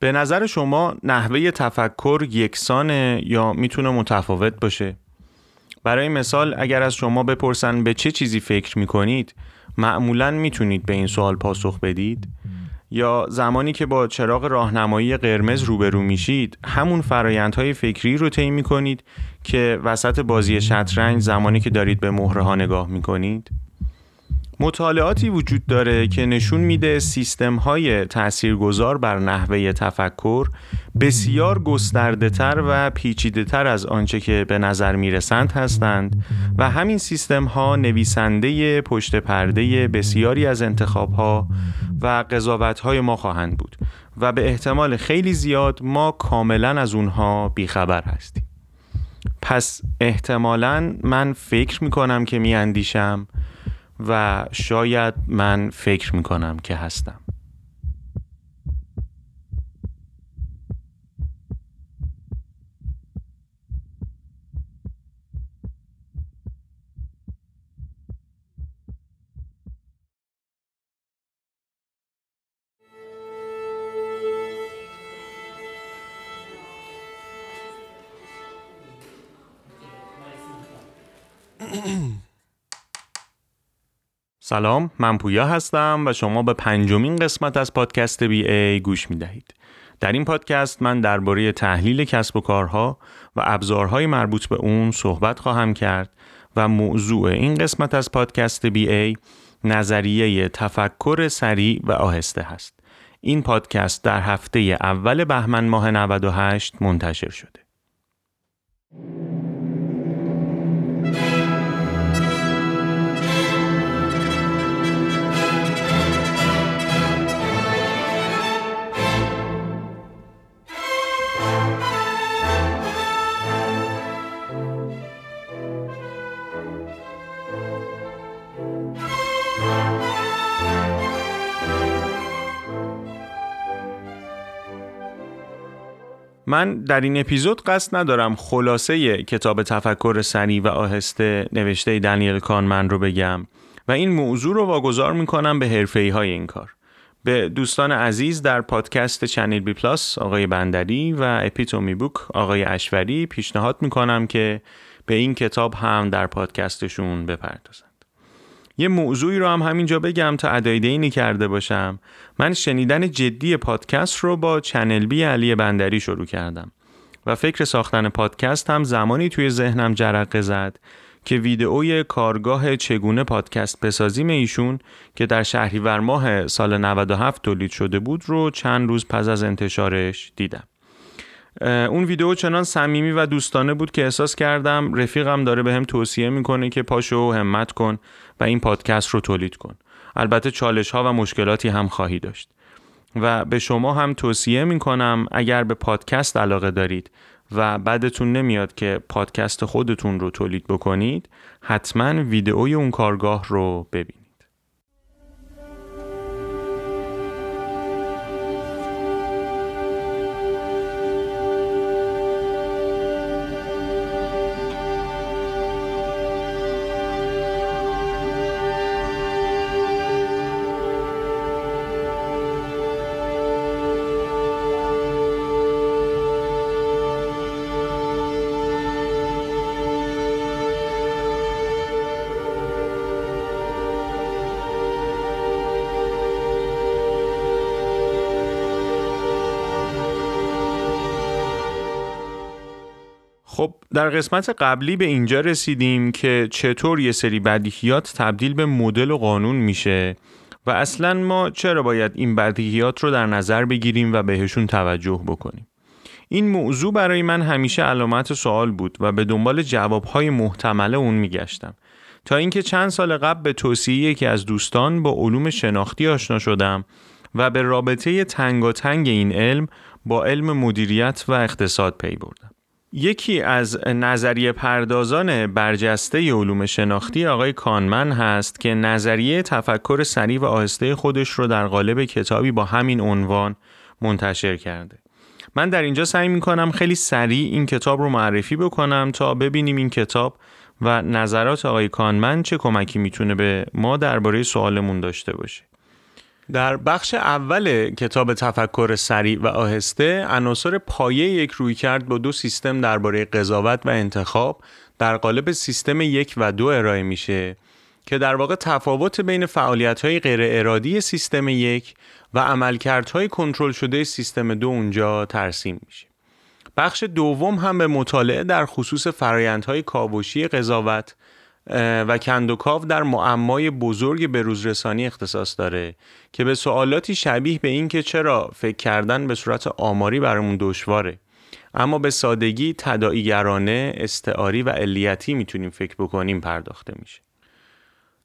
به نظر شما نحوه تفکر یکسانه یا می‌تونه متفاوت باشه؟ برای مثال اگر از شما بپرسن به چه چیزی فکر می‌کنید معمولا می‌تونید به این سوال پاسخ بدید؟ یا زمانی که با چراغ راهنمایی قرمز روبرو میشید همون فرایندهای فکری رو طی می‌کنید که وسط بازی شطرنج زمانی که دارید به مهره ها نگاه می‌کنید؟ مطالعاتی وجود داره که نشون میده سیستم های تاثیرگذار بر نحوه تفکر بسیار گسترده تر و پیچیده تر از آنچه که به نظر می‌رسند هستند و همین سیستم ها نویسنده پشت پرده بسیاری از انتخاب ها و قضاوت های ما خواهند بود و به احتمال خیلی زیاد ما کاملا از اونها بیخبر هستیم. پس احتمالا من فکر می‌کنم که میاندیشم و شاید من فکر می‌کنم که هستم. سلام من پویا هستم و شما به پنجمین قسمت از پادکست بی ای گوش می دهید. در این پادکست من درباره تحلیل کسب و کارها و ابزارهای مربوط به اون صحبت خواهم کرد و موضوع این قسمت از پادکست بی ای نظریه تفکر سریع و آهسته هست. این پادکست در هفته اول بهمن ماه 98 منتشر شده. من در این اپیزود قصد ندارم خلاصه کتاب تفکر سریع و آهسته نوشته دنیل کانمن رو بگم و این موضوع رو واگذار می‌کنم به حرفه ای های این کار. به دوستان عزیز در پادکست Channel B Plus آقای بندری و Epitome Book آقای اشوری پیشنهاد می‌کنم که به این کتاب هم در پادکستشون بپردازن. یه موضوعی رو هم همینجا بگم تا ادای دین کرده باشم. من شنیدن جدی پادکست رو با چنل بی علی بندری شروع کردم و فکر ساختن پادکست هم زمانی توی ذهنم جرقه زد که ویدئوی کارگاه چگونه پادکست بسازیم ایشون که در شهریور ماه سال 97 تولید شده بود رو چند روز پس از انتشارش دیدم. اون ویدیو چنان صمیمی و دوستانه بود که احساس کردم رفیقم داره به هم توصیه می‌کنه که پاشو همت کن. و این پادکست رو تولید کن. البته چالش ها و مشکلاتی هم خواهی داشت. و به شما هم توصیه می‌کنم اگر به پادکست علاقه دارید و بعدتون نمیاد که پادکست خودتون رو تولید بکنید حتما ویدئوی اون کارگاه رو ببینید خب در قسمت قبلی به اینجا رسیدیم که چطور یه سری بدیهیات تبدیل به مدل و قانون میشه و اصلا ما چرا باید این بدیهیات رو در نظر بگیریم و بهشون توجه بکنیم. این موضوع برای من همیشه علامت سوال بود و به دنبال جوابهای محتمل اون میگشتم. تا اینکه چند سال قبل به توصیه یکی از دوستان با علوم شناختی آشنا شدم و به رابطه تنگاتنگ این علم با علم مدیریت و اقتصاد پی بردم. یکی از نظریه پردازان برجسته علوم شناختی آقای کانمن هست که نظریه تفکر سریع و آهسته خودش رو در قالب کتابی با همین عنوان منتشر کرده. من در اینجا سعی می کنم خیلی سریع این کتاب رو معرفی بکنم تا ببینیم این کتاب و نظرات آقای کانمن چه کمکی می‌تونه به ما درباره سوالمون داشته باشه. در بخش اول کتاب تفکر سریع و آهسته عناصر پایه یک روی کرد با دو سیستم درباره قضاوت و انتخاب در قالب سیستم یک و دو ارائه میشه که در واقع تفاوت بین فعالیت های غیر ارادی سیستم یک و عملکردهای کنترل شده سیستم دو اونجا ترسیم میشه. بخش دوم هم به مطالعه در خصوص فرایندهای کاوشی قضاوت و کندوکاو در معمای بزرگ بروزرسانی اختصاص داره که به سوالاتی شبیه به این که چرا فکر کردن به صورت آماری برامون دشواره اما به سادگی تداعیگرانه، استعاری و علیتی می‌تونیم فکر بکنیم پرداخته میشه.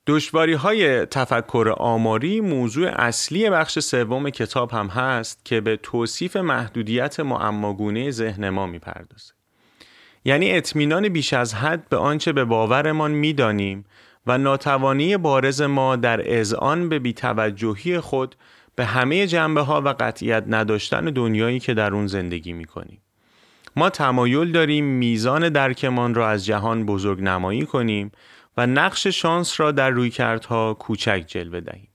دشواری های تفکر آماری موضوع اصلی بخش سوم کتاب هم هست که به توصیف محدودیت معماگونه ذهن ما می‌پردازه. یعنی اطمینان بیش از حد به آنچه به باورمان می‌دانیم و ناتوانی بارز ما در اذعان به بیتوجهی خود به همه جنبه ها و قطعیت نداشتن دنیایی که در اون زندگی می کنیم. ما تمایل داریم میزان درکمان را از جهان بزرگ نمایی کنیم و نقش شانس را در رویکردها کوچک جلوه دهیم.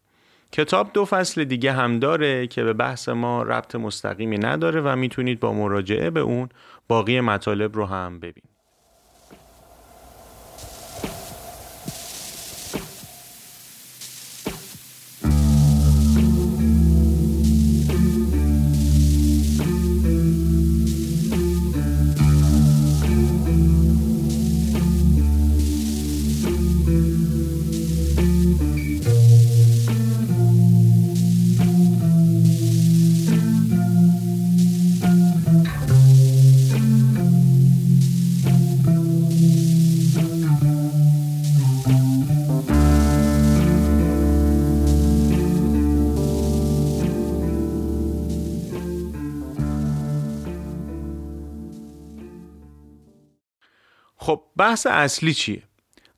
کتاب دو فصل دیگه هم داره که به بحث ما ربط مستقیمی نداره و می‌تونید با مراجعه به اون باقی مطالب رو هم ببینید. خب بحث اصلی چیه؟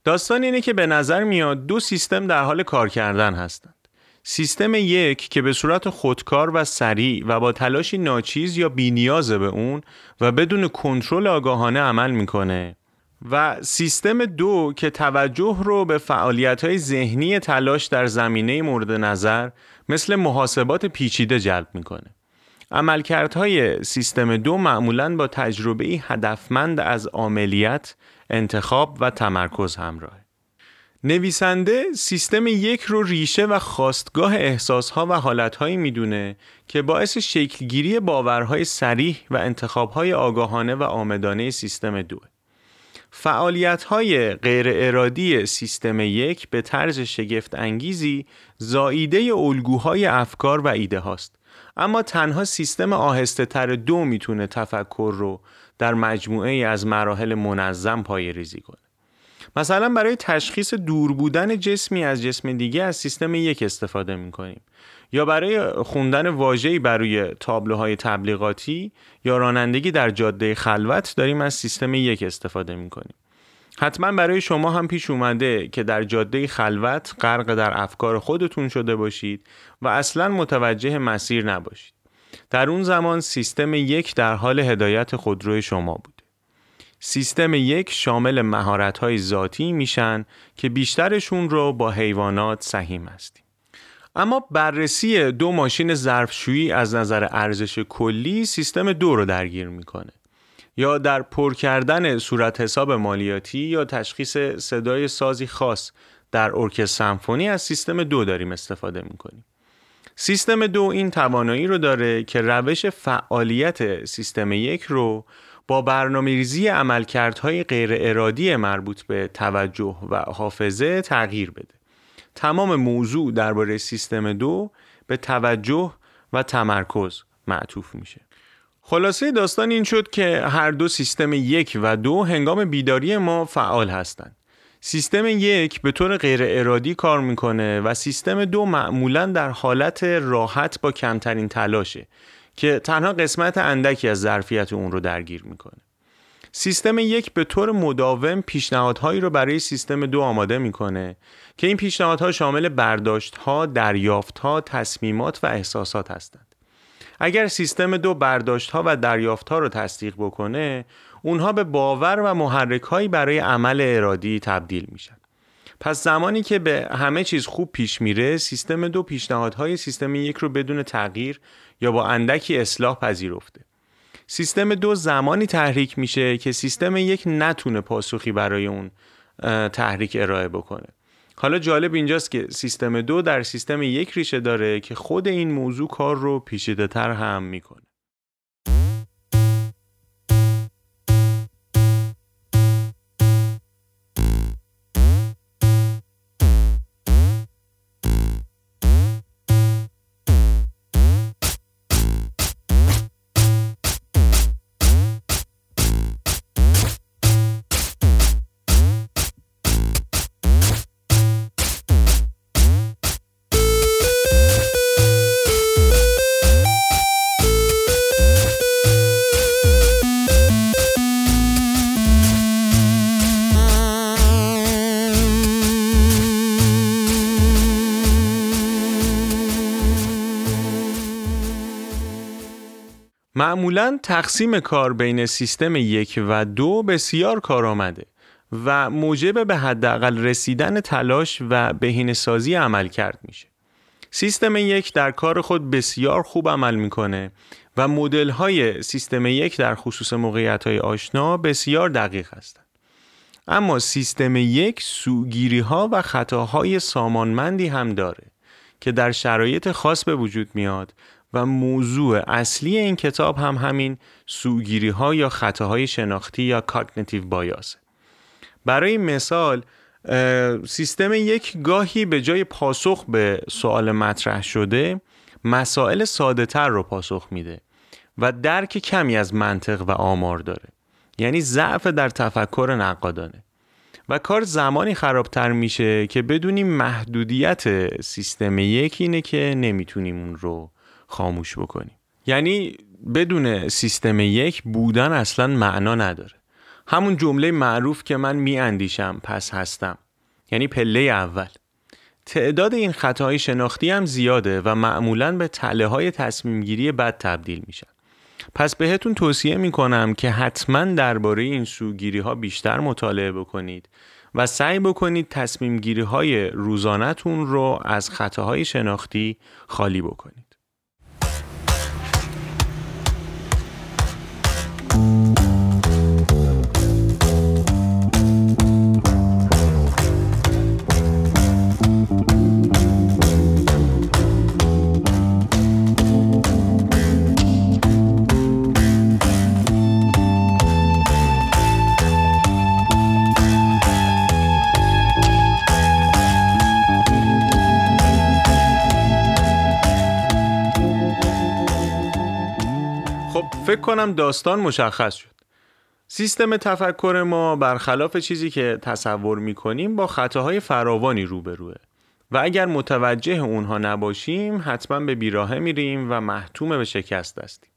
داستان اینه که به نظر میاد دو سیستم در حال کار کردن هستند. سیستم یک که به صورت خودکار و سریع و با تلاشی ناچیز یا بینیازه به اون و بدون کنترل آگاهانه عمل می‌کنه و سیستم دو که توجه رو به فعالیت های ذهنی تلاش در زمینه مورد نظر مثل محاسبات پیچیده جلب می‌کنه. عملکردهای سیستم دو معمولا با تجربه هدفمند از عملیت، انتخاب و تمرکز همراه. نویسنده سیستم یک رو ریشه و خواستگاه احساسها و حالتهایی می‌دونه که باعث شکلگیری باورهای سریح و انتخابهای آگاهانه و آمدانه سیستم دو. فعالیت های غیر ارادی سیستم یک به طرز شگفت انگیزی زاییده الگوهای افکار و ایده هاست اما تنها سیستم آهسته تر دو می‌تونه تفکر رو در مجموعه از مراحل منظم پای ریزی کنه. مثلا برای تشخیص دور بودن جسمی از جسم دیگه از سیستم یک استفاده می‌کنیم یا برای خوندن واژه‌ای برای تابلوهای تبلیغاتی یا رانندگی در جاده خلوت داریم از سیستم یک استفاده می‌کنیم. حتما برای شما هم پیش اومده که در جاده خلوت غرق در افکار خودتون شده باشید و اصلا متوجه مسیر نباشید. در اون زمان سیستم یک در حال هدایت خودروی شما بود. سیستم یک شامل مهارت‌های ذاتی میشن که بیشترشون رو با حیوانات سهیم هستیم. اما بررسی دو ماشین ظرفشویی از نظر ارزش کلی سیستم دو رو درگیر می‌کنه. یا در پر کردن صورت حساب مالیاتی یا تشخیص صدای سازی خاص در ارکستر سمفونی از سیستم دو داریم استفاده می‌کنیم. سیستم دو این توانایی رو داره که روش فعالیت سیستم یک رو با برنامه ریزی عملکردهای غیر ارادی مربوط به توجه و حافظه تغییر بده. تمام موضوع درباره سیستم دو به توجه و تمرکز معطوف میشه. خلاصه داستان این شد که هر دو سیستم یک و دو هنگام بیداری ما فعال هستند. سیستم یک به طور غیر ارادی کار می‌کنه و سیستم دو معمولا در حالت راحت با کمترین تلاشه که تنها قسمت اندکی از ظرفیت اون رو درگیر می‌کنه. سیستم یک به طور مداوم پیشنهادهایی رو برای سیستم دو آماده می‌کنه که این پیشنهادها شامل برداشتها، دریافتها، تصمیمات و احساسات هستند. اگر سیستم دو برداشت ها و دریافت ها رو تصدیق بکنه اونها به باور و محرک هایی برای عمل ارادی تبدیل میشن. پس زمانی که به همه چیز خوب پیش میره سیستم دو پیشنهادهای سیستم یک رو بدون تغییر یا با اندکی اصلاح پذیرفته. سیستم دو زمانی تحریک میشه که سیستم یک نتونه پاسخی برای اون تحریک ارائه بکنه. حالا جالب اینجاست که سیستم دو در سیستم یک ریشه داره که خود این موضوع کار رو پیشیده تر هم می‌کنه. معمولا تقسیم کار بین سیستم یک و دو بسیار کار آمده و موجب به حداقل رسیدن تلاش و بهینه‌سازی عمل کرد میشه. سیستم یک در کار خود بسیار خوب عمل می‌کنه و مدل های سیستم یک در خصوص موقعیت های آشنا بسیار دقیق هستند. اما سیستم یک سوگیری ها و خطاهای سامانمندی هم داره که در شرایط خاص به وجود میاد و موضوع اصلی این کتاب هم همین سوگیری ها یا خطاهای شناختی یا کاگنیتیو بایاس برای مثال سیستم یک گاهی به جای پاسخ به سوال مطرح شده مسائل ساده تر رو پاسخ میده و درک کمی از منطق و آمار داره. یعنی ضعف در تفکر نقادانه. و کار زمانی خرابتر میشه که بدونیم محدودیت سیستم یک اینه که نمی‌تونیم اون رو خاموش بکنیم. یعنی بدون سیستم یک بودن اصلا معنا نداره. همون جمله معروف که من می اندیشم پس هستم. یعنی پله اول. تعداد این خطاهای شناختی هم زیاده و معمولا به تله های تصمیم گیری بد تبدیل میشن. پس بهتون توصیه می کنم که حتما درباره این سوگیری ها بیشتر مطالعه بکنید و سعی بکنید تصمیم گیری های روزانتون رو از خطاهای شناختی خالی بکنید. Thank you. فکر کنم داستان مشخص شد. سیستم تفکر ما برخلاف چیزی که تصور می‌کنیم با خطاهای فراوانی روبروه و اگر متوجه اونها نباشیم حتما به بیراهه میریم و محتوم به شکست هستیم.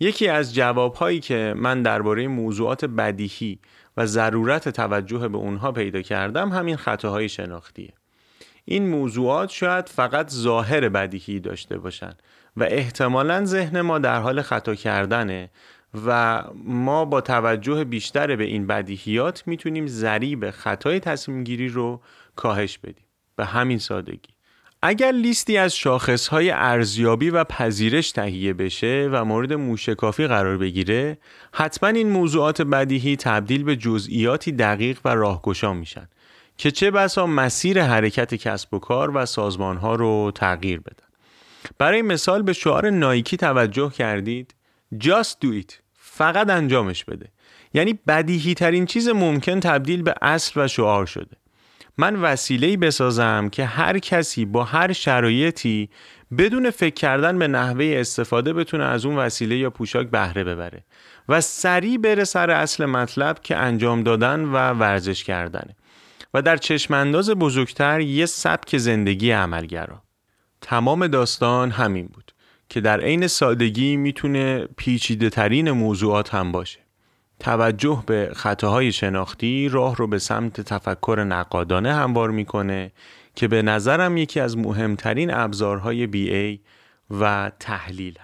یکی از جوابهایی که من درباره موضوعات بدیهی و ضرورت توجه به اونها پیدا کردم همین خطاهای شناختیه. این موضوعات شاید فقط ظاهر بدیهی داشته باشند و احتمالا ذهن ما در حال خطا کردنه و ما با توجه بیشتر به این بدیهیات می‌تونیم ذریب خطای تصمیم گیری رو کاهش بدیم. به همین سادگی. اگر لیستی از شاخصهای ارزیابی و پذیرش تهیه بشه و مورد موشکافی قرار بگیره حتما این موضوعات بدیهی تبدیل به جزئیاتی دقیق و راهگشا میشن که چه بسا مسیر حرکت کسب و کار و سازمانها رو تغییر بدن. برای مثال به شعار نایکی توجه کردید. Just do it. فقط انجامش بده. یعنی بدیهی ترین چیز ممکن تبدیل به اصل و شعار شده. من وسیله‌ای بسازم که هر کسی با هر شرایطی بدون فکر کردن به نحوه استفاده بتونه از اون وسیله یا پوشاک بهره ببره و سریع بره سر اصل مطلب که انجام دادن و ورزش کردنه و در چشمانداز بزرگتر یه سبک زندگی عملگرا. تمام داستان همین بود که در عین سادگی می‌تونه پیچیده ترین موضوعات هم باشه. توجه به خطاهای شناختی راه رو به سمت تفکر نقادانه هموار می‌کنه که به نظرم یکی از مهمترین ابزارهای بی ای و تحلیل.